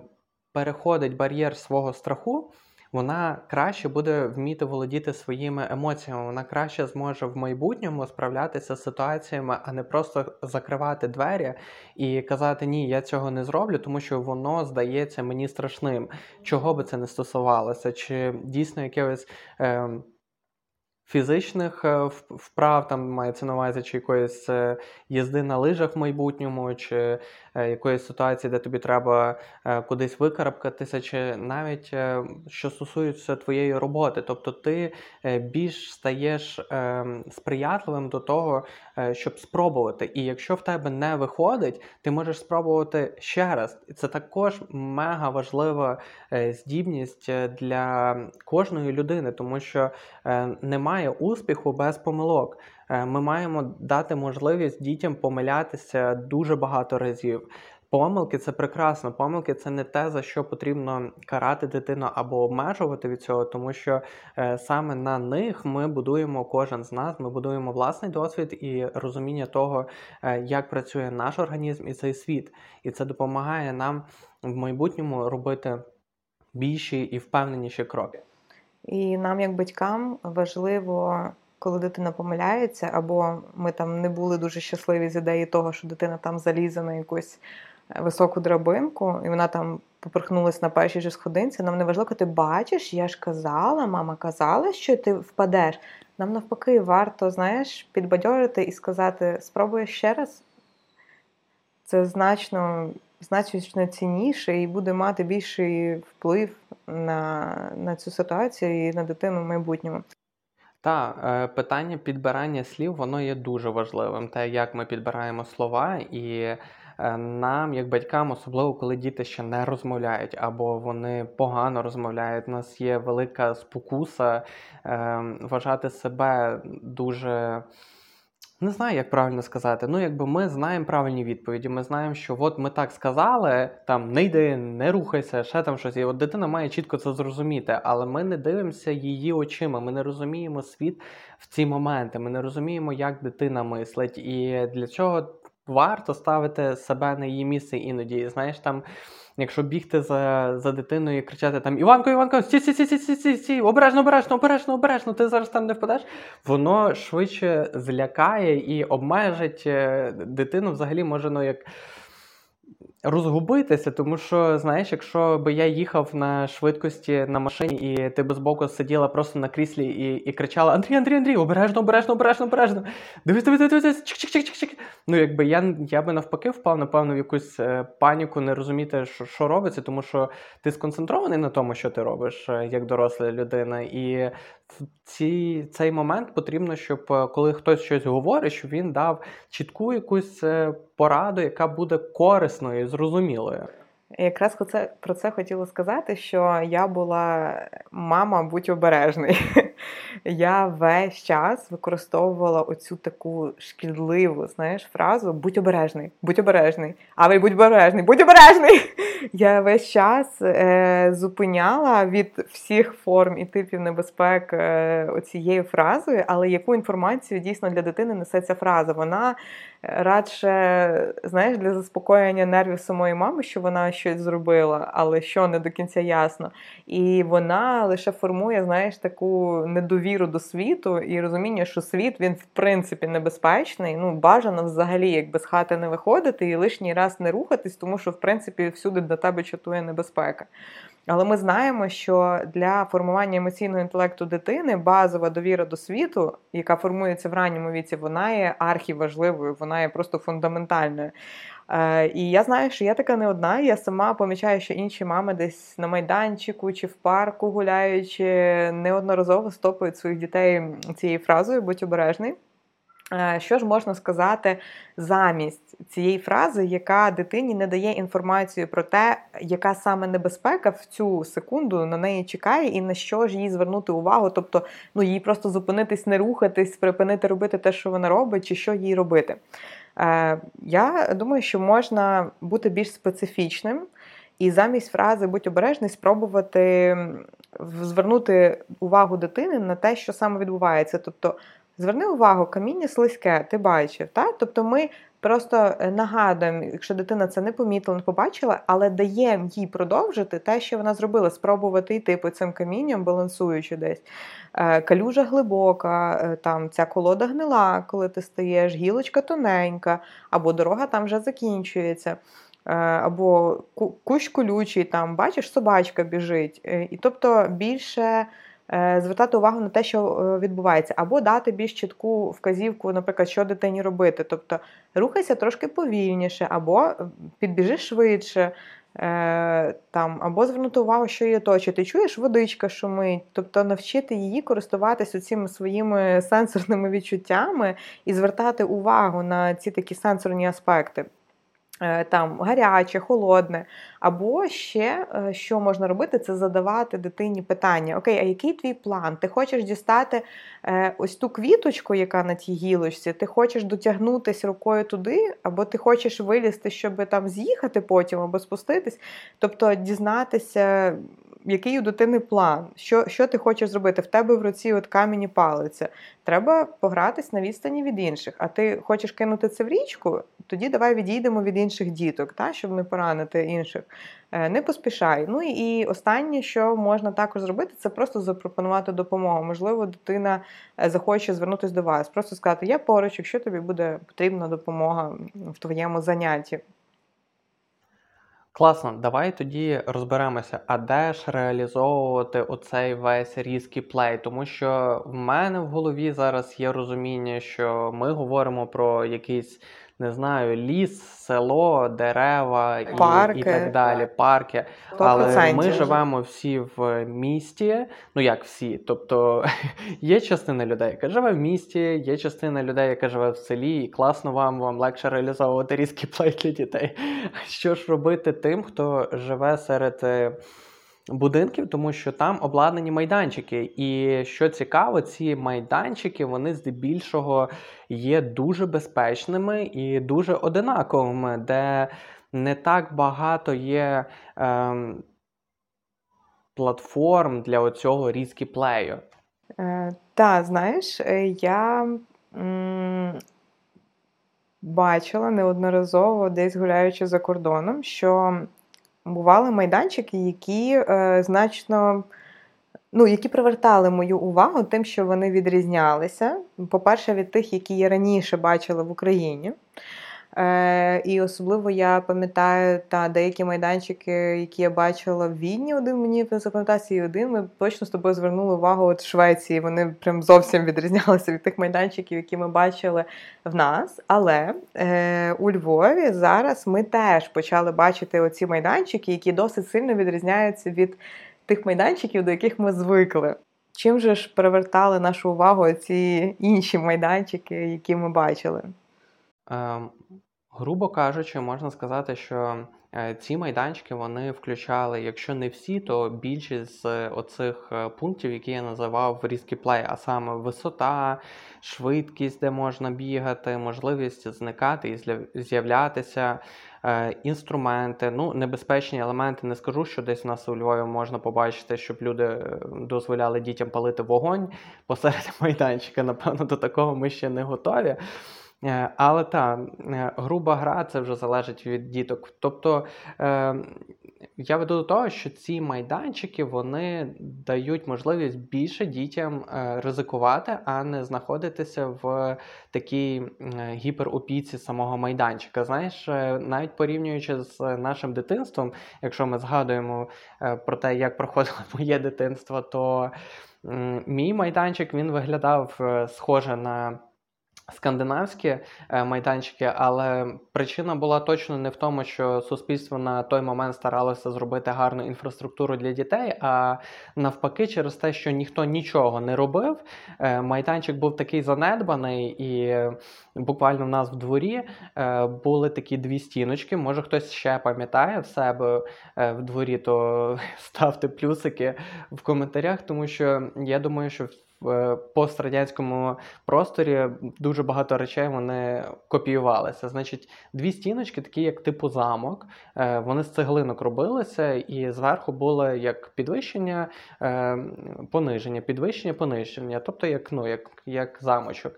переходить бар'єр свого страху вона краще буде вміти володіти своїми емоціями, вона краще зможе в майбутньому справлятися з ситуаціями, а не просто закривати двері і казати Ні, я цього не зроблю, тому що воно здається мені страшним. Чого би це не стосувалося, чи дійсно якихось. Е, Фізичних вправ там мається на увазі, чи якоїсь е, їзди на лижах в майбутньому, чи якоїсь ситуації, де тобі треба е, кудись викарабкатися, чи навіть е, що стосується твоєї роботи. Тобто ти більш стаєш сприятливим до того, щоб спробувати. І якщо в тебе не виходить, ти можеш спробувати ще раз. Це також мега важлива здібність для кожної людини, тому що немає успіху без помилок. Е, ми маємо дати можливість дітям помилятися дуже багато разів. Помилки це прекрасно. Помилки це не те, за що потрібно карати дитину або обмежувати від цього, тому що е, саме на них ми будуємо кожен з нас, ми будуємо власний досвід і розуміння того, е, як працює наш організм і цей світ. І це допомагає нам в майбутньому робити більші і впевненіші кроки. І нам, як батькам, важливо коли дитина помиляється, або ми там не були дуже щасливі з ідеї того, що дитина там залізе на якусь е, високу драбинку, і вона там поперхнулась на першій же сходинці. Нам не важливо, ти бачиш, я ж казала, мама казала, що ти впадеш. Нам навпаки, варто, знаєш, підбадьорити і сказати: спробуй ще раз. Це значно значно цінніше і буде мати більший вплив на на цю ситуацію і на дитину в майбутньому. Та е, питання підбирання слів, воно є дуже важливим. Те, як ми підбираємо слова, і е, нам, як батькам, особливо коли діти ще не розмовляють або вони погано розмовляють. У нас є велика спокуса е, вважати себе дуже. Не знаю, як правильно сказати. Ну, якби ми знаємо правильні відповіді. Ми знаємо, що от ми так сказали, там не йди, не рухайся, ще там щось. І от дитина має чітко це зрозуміти, але ми не дивимося її очима. Ми не розуміємо світ в ці моменти. Ми не розуміємо, як дитина мислить. І для чого варто ставити себе на її місце іноді. Знаєш, там якщо бігти за за дитиною і кричати там Іванко, Іванко, сі, сі, сі, сі, сі, сі, обережно, обережно, обережно, обережно, ти зараз там не впадеш, воно швидше злякає і обмежить е, дитину взагалі може ну як розгубитися, тому що, знаєш, якщо би я їхав на швидкості на машині, і ти би збоку сиділа просто на кріслі і і кричала: Андрій, Андрій, Андрій, обережно, обережно, обережно, обережно. Дивись, дивись, дивись, чик чик чик чик чик Ну, якби я я би навпаки впав, напевно, в якусь е, паніку, не розуміти, що, що робиться, тому що ти сконцентрований на тому, що ти робиш, е, як доросла людина, і ці, цей момент потрібно, щоб е, коли хтось щось говорить, щоб він дав чітку якусь е, пораду, яка буде корисною і зрозумілою. Якраз про це, про це хотіла сказати, що я була мама, будь обережний. Я весь час використовувала оцю таку шкідливу знаєш, фразу Будь обережний, будь обережний, а ви будь обережний, будь обережний. Я весь час е, зупиняла від всіх форм і типів небезпек е, оцією фразою, але яку інформацію дійсно для дитини несе ця фраза? Вона радше знаєш, для заспокоєння нервів самої мами, що вона щось зробила, але що не до кінця ясно. І вона лише формує, знаєш, таку недовіру до світу і розуміння, що світ він в принципі небезпечний. Ну, бажано взагалі як без хати не виходити і лишній раз не рухатись, тому що в принципі всюди до тебе чатує небезпека. Але ми знаємо, що для формування емоційного інтелекту дитини базова довіра до світу, яка формується в ранньому віці, вона є архіважливою, вона є просто фундаментальною. Е, І я знаю, що я така не одна. Я сама помічаю, що інші мами десь на майданчику чи в парку гуляючи, неодноразово стопують своїх дітей цією фразою Будь обережний. Е, що ж можна сказати замість цієї фрази, яка дитині не дає інформацію про те, яка саме небезпека в цю секунду на неї чекає, і на що ж їй звернути увагу? Тобто, ну їй просто зупинитись, не рухатись, припинити робити те, що вона робить, чи що їй робити. Е, Я думаю, що можна бути більш специфічним. І замість фрази будь обережний, спробувати звернути увагу дитини на те, що саме відбувається. Тобто Зверни увагу, каміння слизьке, ти бачив. Так? Тобто ми просто е, нагадуємо, якщо дитина це не помітила, не побачила, але даємо їй продовжити те, що вона зробила, спробувати йти по цим камінням, балансуючи десь. Е, калюжа глибока, е, там ця колода гнила, коли ти стаєш, гілочка тоненька, або дорога там вже закінчується. Або кущ колючий, там, бачиш, собачка біжить. І тобто більше звертати увагу на те, що е, відбувається, або дати більш чітку вказівку, наприклад, що дитині робити. Тобто рухайся трошки повільніше, або е, підбіжи швидше, там, або звернути увагу, що її оточує. Ти чуєш, водичка шумить, тобто навчити її користуватися цими своїми сенсорними відчуттями і звертати увагу на ці такі сенсорні аспекти. Е, там гаряче, холодне. Або ще е, що можна робити, це задавати дитині питання: Окей, а який твій план? Ти хочеш дістати е, ось ту квіточку, яка на тій гілочці, ти хочеш дотягнутися рукою туди, або ти хочеш вилізти, щоб там з'їхати потім, або спуститись. Тобто дізнатися який у дитини план, що що ти хочеш зробити? В тебе в руці от камінь і палиця. Треба погратись на відстані від інших. А ти хочеш кинути це в річку? Тоді давай відійдемо від інших діток, та, щоб не поранити інших. Е, не поспішай. Ну і останнє, що можна також зробити, це просто запропонувати допомогу. Можливо, дитина е, захоче звернутися до вас, просто сказати: Я поруч, якщо тобі буде потрібна допомога в твоєму занятті. Класно, давай тоді розберемося, а де ж реалізовувати оцей весь різкий плей, тому що в мене в голові зараз є розуміння, що ми говоримо про якийсь не знаю, ліс, село, дерева і парки. і так далі, парки. 100%. Але ми живемо всі в місті. Ну як всі? Тобто є частина людей, яка живе в місті, є частина людей, яка живе в селі, і класно вам вам легше реалізовувати різкі плей для дітей. Що ж робити тим, хто живе серед. Будинків, тому що там обладнані майданчики. І що цікаво, ці майданчики вони здебільшого є дуже безпечними і дуже одинаковими, де не так багато є е, платформ для оцього різкі-плею. Е, Так, знаєш, е, я. М- Бачила неодноразово десь гуляючи за кордоном, що бували майданчики, які е, значно ну, які привертали мою увагу тим, що вони відрізнялися. По-перше, від тих, які я раніше бачила в Україні. Е, І особливо я пам'ятаю та деякі майданчики, які я бачила в Відні, один мені запам'ятався, і один ми точно з тобою звернули увагу от в Швеції. Вони прям зовсім відрізнялися від тих майданчиків, які ми бачили в нас. Але е, у Львові зараз ми теж почали бачити оці майданчики, які досить сильно відрізняються від тих майданчиків, до яких ми звикли. чим же ж привертали нашу увагу ці інші майданчики, які ми бачили? Ем, грубо кажучи, можна сказати, що е, ці майданчики вони включали, якщо не всі, то більшість з оцих е, пунктів, які я називав в різкі плей, а саме висота, швидкість, де можна бігати, можливість зникати і з'являтися, е, інструменти, ну, небезпечні елементи. Не скажу, що десь у нас у Львові можна побачити, щоб люди дозволяли дітям палити вогонь посеред майданчика. Напевно, до такого ми ще не готові. Е, Але та е, груба гра це вже залежить від діток. Тобто е, я веду до того, що ці майданчики вони дають можливість більше дітям ризикувати, а не знаходитися в такій гіперопіці самого майданчика. Знаєш, навіть порівнюючи з нашим дитинством, якщо ми згадуємо про те, як проходило моє дитинство, то мій майданчик він виглядав схоже на скандинавські е, майданчики, але причина була точно не в тому, що суспільство на той момент старалося зробити гарну інфраструктуру для дітей, а навпаки, через те, що ніхто нічого не робив, е, майданчик був такий занедбаний, і буквально в нас в дворі е, були такі дві стіночки. Може, хтось ще пам'ятає в себе в дворі, то ставте плюсики в коментарях, тому що я думаю, що в е, пострадянському просторі дуже багато речей вони копіювалися. Значить, дві стіночки, такі як типу замок, е, вони з цеглинок робилися, і зверху було як підвищення, е, пониження, підвищення, пониження, тобто як, ну, як, як замочок.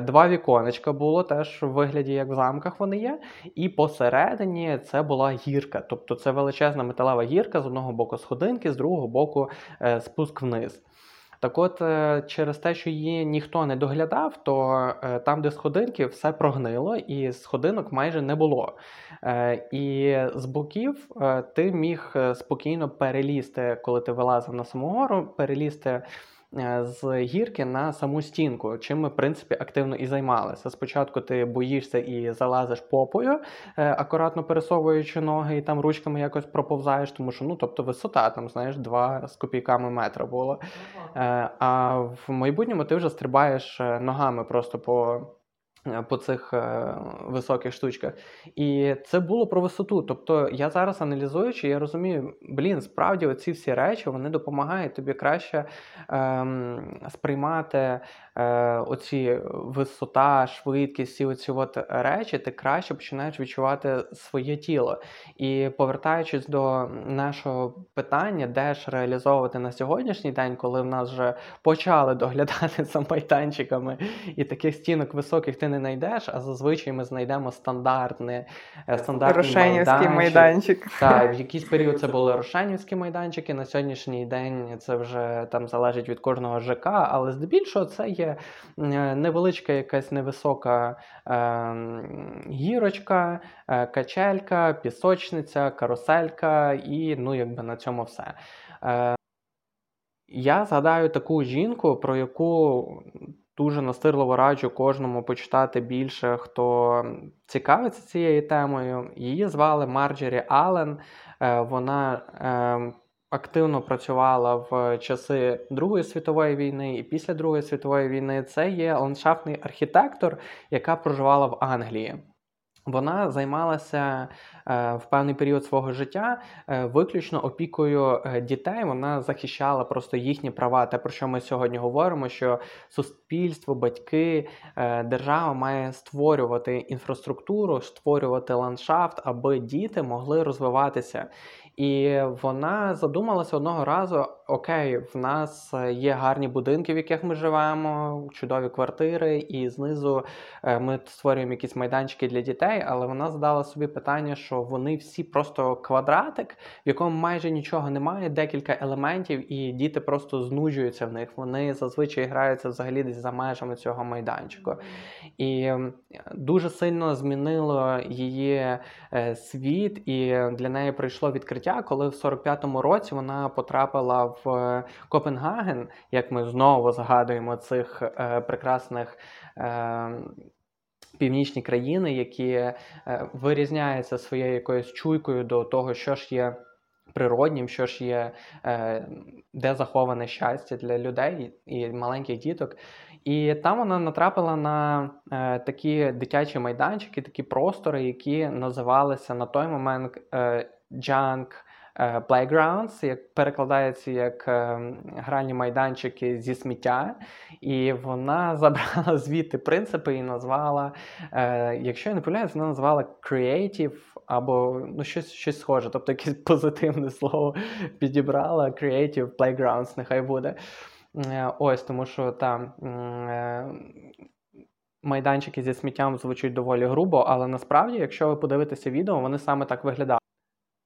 Два віконечка було теж в вигляді, як в замках вони є. І посередині це була гірка, тобто це величезна металева гірка, з одного боку сходинки, з другого боку спуск вниз. Так от, е, через те, що її ніхто не доглядав, то е, там, де сходинки, все прогнило, і сходинок майже не було. Е, І з боків ти міг спокійно перелізти, коли ти вилазив на саму гору, перелізти з гірки на саму стінку, чим ми, в принципі, активно і займалися. Спочатку ти боїшся і залазиш попою, е, акуратно пересовуючи ноги, і там ручками якось проповзаєш, тому що ну, тобто висота там, знаєш, 2 з копійками метра було. Е, А в майбутньому ти вже стрибаєш е, ногами просто по. Е, По цих е, високих штучках. І це було про висоту. Тобто я зараз аналізуючи, я розумію, блін, справді оці всі речі вони допомагають тобі краще ем, сприймати е, оці висота, швидкість, всі оці от речі, ти краще починаєш відчувати своє тіло. І повертаючись до нашого питання, де ж реалізовувати на сьогоднішній день, коли в нас вже почали доглядати за майданчиками, і таких стінок високих ти не знайдеш, а зазвичай ми знайдемо стандартне, е, майданчик. майданчик. Так, в якийсь період це були рошенівські майданчики. На сьогоднішній день це вже там залежить від кожного ЖК, але здебільшого це є е, невеличка якась невисока е, гірочка, е, качелька, пісочниця, каруселька, і ну якби на цьому все. Е, я згадаю таку жінку, про яку дуже настирливо раджу кожному почитати більше, хто цікавиться цією темою. Її звали Марджері Аллен. Вона е, активно працювала в часи Другої світової війни і після Другої світової війни. Це є ландшафтний архітектор, яка проживала в Англії. Вона займалася е, в певний період свого життя е, виключно опікою е, дітей. Вона захищала просто їхні права. Те, про що ми сьогодні говоримо, що суспільство, батьки, держава має створювати інфраструктуру, створювати ландшафт, аби діти могли розвиватися. І вона задумалася одного разу: окей, в нас е, є гарні будинки, в яких ми живемо, чудові квартири, і знизу е, ми створюємо якісь майданчики для дітей, але вона задала собі питання, що вони всі просто квадратик, в якому майже нічого немає, декілька елементів, і діти просто знуджуються в них. Вони зазвичай граються взагалі десь за межами цього майданчику. І дуже сильно змінило її е, світ, і для неї прийшло відкриття, коли в 45-му році вона потрапила в е, Копенгаген, як ми знову згадуємо цих е, прекрасних. Е, Північні країни, які е, вирізняються своєю якоюсь чуйкою до того, що ж є природнім, що ж є, е, де заховане щастя для людей і маленьких діток. І там вона натрапила на е, такі дитячі майданчики, такі простори, які називалися на той момент Junk е, Playgrounds, як перекладається як е, гральні майданчики зі сміття. І вона забрала звідти принципи і назвала, е, якщо я не помиляюсь, вона назвала Creative або ну, щось щось схоже, тобто якесь позитивне слово підібрала Creative Playgrounds, нехай буде. Ось, тому що там майданчики зі сміттям звучать доволі грубо, але насправді, якщо ви подивитеся відео, вони саме так виглядають.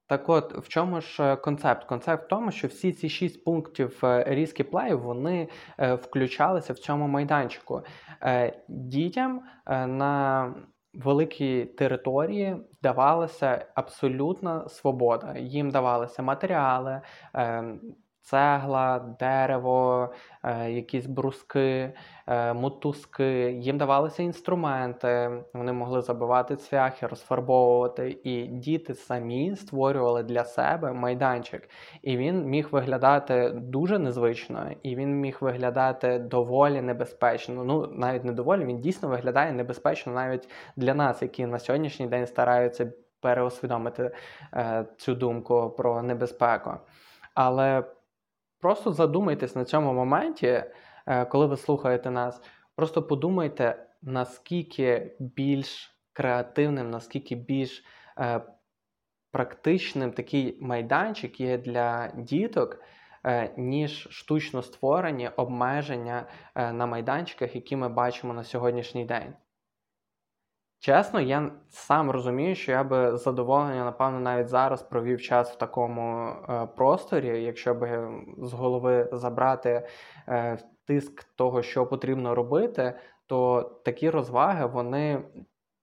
Так от, в чому ж е, концепт? Концепт в тому, що всі ці шість пунктів різки плею вони включалися в цьому майданчику. Дітям на великій території давалася абсолютна свобода. Їм давалися матеріали. Цегла, дерево, е, якісь бруски, е, мотузки. Їм давалися інструменти, вони могли забивати цвяхи, розфарбовувати. І діти самі створювали для себе майданчик. І він міг виглядати дуже незвично, і він міг виглядати доволі небезпечно. Ну, навіть не доволі, він дійсно виглядає небезпечно навіть для нас, які на сьогоднішній день стараються переосвідомити е, цю думку про небезпеку. Але Просто задумайтесь на цьому моменті, е, коли ви слухаєте нас. Просто подумайте, наскільки більш креативним, наскільки більш е, практичним такий майданчик є для діток, е, ніж штучно створені обмеження на майданчиках, які ми бачимо на сьогоднішній день. Чесно, я сам розумію, що я би з задоволенням, напевно, навіть зараз провів час в такому е, просторі, якщо би з голови забрати е, тиск того, що потрібно робити, то такі розваги вони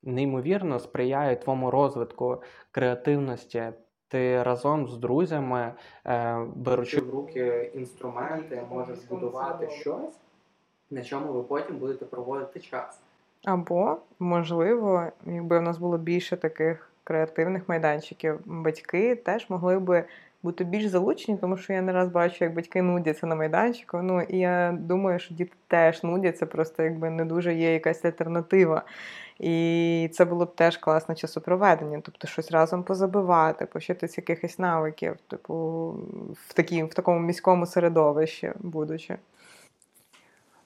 неймовірно сприяють твоєму розвитку креативності. Ти разом з друзями, е, беручи в руки інструменти, можеш збудувати щось, на чому ви потім будете проводити час. Або, можливо, якби у нас було більше таких креативних майданчиків, батьки теж могли би бути більш залучені, тому що я не раз бачу, як батьки нудяться на майданчику. Ну і я думаю, що діти теж нудяться, просто якби не дуже є якась альтернатива. І це було б теж класне часопроведення, тобто щось разом позабивати, пощитись якихось навиків, типу, в такі, в такому міському середовищі, будучи.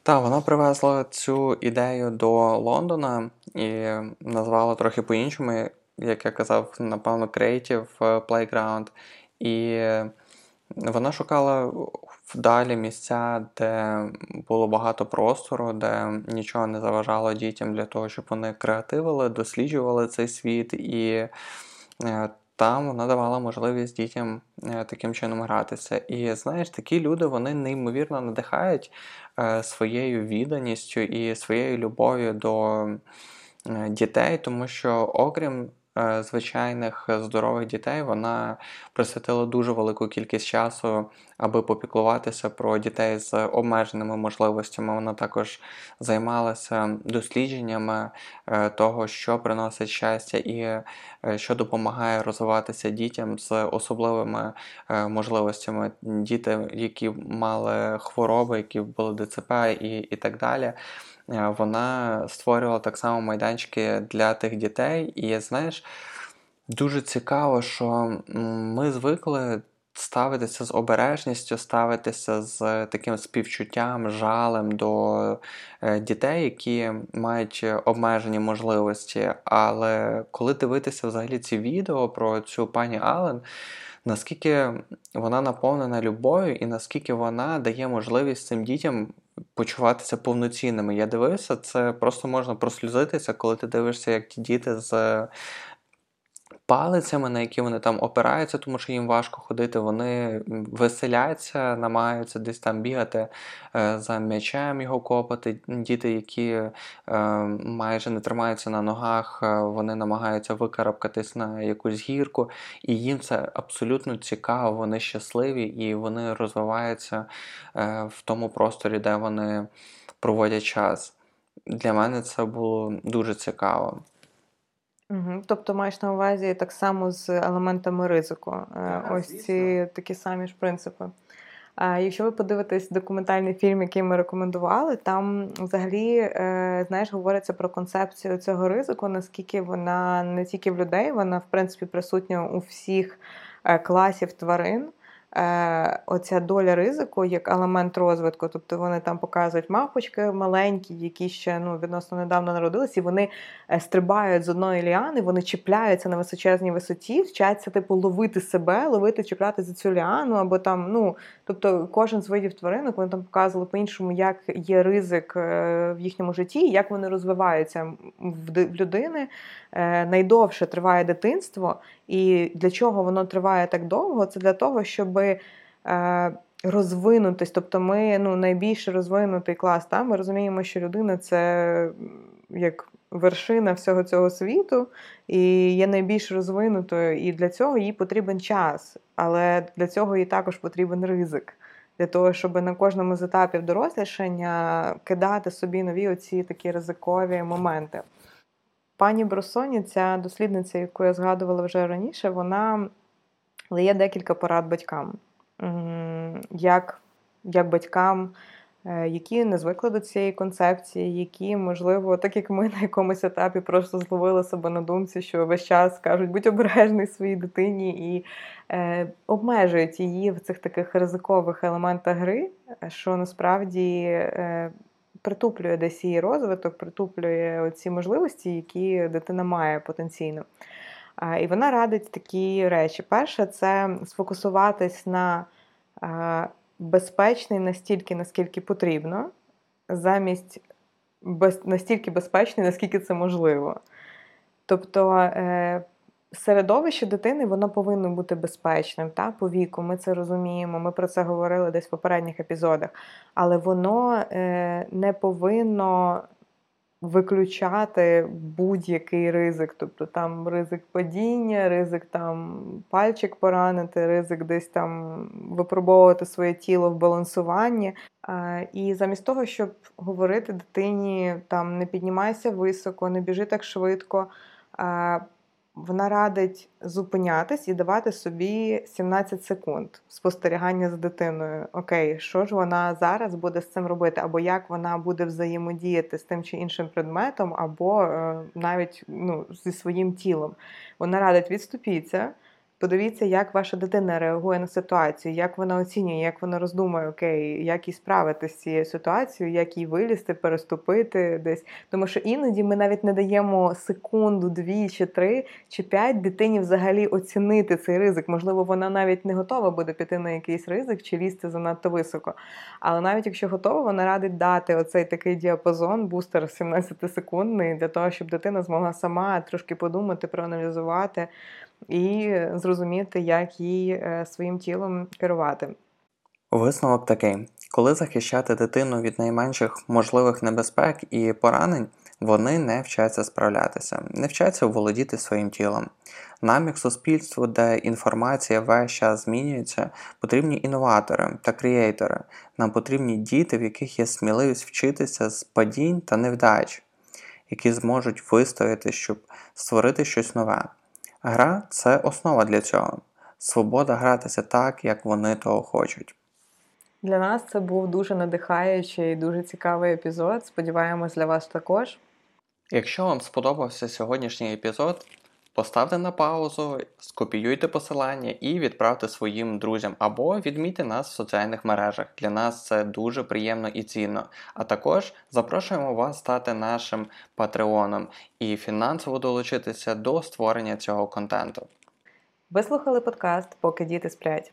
Так, вона привезла цю ідею до Лондона і назвала трохи по-іншому, як я казав, напевно, Creative Playground. І вона шукала вдалі місця, де було багато простору, де нічого не заважало дітям для того, щоб вони креативили, досліджували цей світ. І е, там вона давала можливість дітям е, таким чином гратися. І знаєш, такі люди вони неймовірно надихають е, своєю відданістю і своєю любов'ю до е, дітей, тому що, окрім звичайних здорових дітей вона присвятила дуже велику кількість часу, аби попіклуватися про дітей з обмеженими можливостями. Вона також займалася дослідженнями е, того, що приносить щастя, і що допомагає розвиватися дітям з особливими можливостями. Діти, які мали хвороби, які були ДЦП і, і так далі. Е, вона створювала так само майданчики для тих дітей. І знаєш, дуже цікаво, що ми звикли ставитися з обережністю, ставитися з таким співчуттям, жалем до е, дітей, які мають обмежені можливості. Але коли дивитися взагалі ці відео про цю пані Ален, наскільки вона наповнена любов'ю і наскільки вона дає можливість цим дітям почуватися повноцінними. Я дивився, це просто можна прослюзитися, коли ти дивишся, як ті діти з палицями, на які вони там опираються, тому що їм важко ходити, вони веселяться, намагаються десь там бігати е, за м'ячем його копати. Діти, які е, майже не тримаються на ногах, е, вони намагаються викарабкатись на якусь гірку, і їм це абсолютно цікаво, вони щасливі і вони розвиваються в тому просторі, де вони проводять час. Для мене це було дуже цікаво. Мгм. Тобто маєш на увазі так само з елементами ризику. Е, Так, Ось звісно. ці такі самі ж принципи. А якщо ви подивитесь документальний фільм, який ми рекомендували, там взагалі, е, знаєш, говориться про концепцію цього ризику, наскільки вона не тільки в людей, вона в принципі присутня у всіх е, класів тварин. Е, Оця доля ризику як елемент розвитку. Тобто вони там показують мавпочки маленькі, які ще ну, відносно недавно народились, і вони е, стрибають з одної ліани, вони чіпляються на височезній висоті, вчаться типу ловити себе, ловити, чіпляти за цю ліану, або там, ну тобто кожен з видів тваринок вони там показували по-іншому, як є ризик е, в їхньому житті, як вони розвиваються в людини. Найдовше триває дитинство, і для чого воно триває так довго? Це для того, щоб розвинутись. Тобто, ми ну, найбільш розвинутий клас. Та? Ми розуміємо, що людина це як вершина всього цього світу, і є найбільш розвинутою, і для цього їй потрібен час. Але для цього їй також потрібен ризик. Для того, щоб на кожному з етапів дорослішання кидати собі нові оці такі ризикові моменти. Пані Бросоні, ця дослідниця, яку я згадувала вже раніше, вона дає декілька порад батькам, як, як батькам, е, які не звикли до цієї концепції, які, можливо, так як ми на якомусь етапі просто зловили себе на думці, що весь час кажуть, будь обережний своїй дитині і е, обмежують її в цих таких ризикових елементах гри, що насправді. Е, Притуплює десь її розвиток, притуплює ці можливості, які дитина має потенційно. І вона радить такі речі. Перше, це сфокусуватись на безпечний настільки, наскільки потрібно, замість настільки безпечний, наскільки це можливо. Тобто е, середовище дитини воно повинно бути безпечним та, по віку. Ми це розуміємо, ми про це говорили десь в попередніх епізодах, але воно е, не повинно виключати будь-який ризик. Тобто там ризик падіння, ризик там пальчик поранити, ризик десь там випробовувати своє тіло в балансуванні. І замість того, щоб говорити дитині там не піднімайся високо, не біжи так швидко. Вона радить зупинятись і давати собі 17 секунд спостерігання з дитиною. Окей, що ж вона зараз буде з цим робити, або як вона буде взаємодіяти з тим чи іншим предметом, або е, навіть ну, зі своїм тілом. Вона радить відступіться. Подивіться, як ваша дитина реагує на ситуацію, як вона оцінює, як вона роздумує, окей, як їй справитися з цією ситуацією, як їй вилізти, переступити десь. Тому що іноді ми навіть не даємо секунду, дві чи три чи п'ять дитині взагалі оцінити цей ризик. Можливо, вона навіть не готова буде піти на якийсь ризик чи лізти занадто високо. Але навіть якщо готова, вона радить дати оцей такий діапазон, бустер 17-секундний, для того, щоб дитина змогла сама трошки подумати, проаналізувати і зрозуміти, як їй е, своїм тілом керувати. Висновок такий: коли захищати дитину від найменших можливих небезпек і поранень, вони не вчаться справлятися, не вчаться володіти своїм тілом. Нам, як суспільству, де інформація весь час змінюється, потрібні інноватори та креатори. Нам потрібні діти, в яких є сміливість вчитися з падінь та невдач, які зможуть вистояти, щоб створити щось нове. Гра це основа для цього. Свобода гратися так, як вони того хочуть. Для нас це був дуже надихаючий і дуже цікавий епізод. Сподіваємось, для вас також. Якщо вам сподобався сьогоднішній епізод, поставте на паузу, скопіюйте посилання і відправте своїм друзям або відмійте нас в соціальних мережах. Для нас це дуже приємно і цінно. А також запрошуємо вас стати нашим патреоном і фінансово долучитися до створення цього контенту. Ви слухали подкаст, поки діти сплять.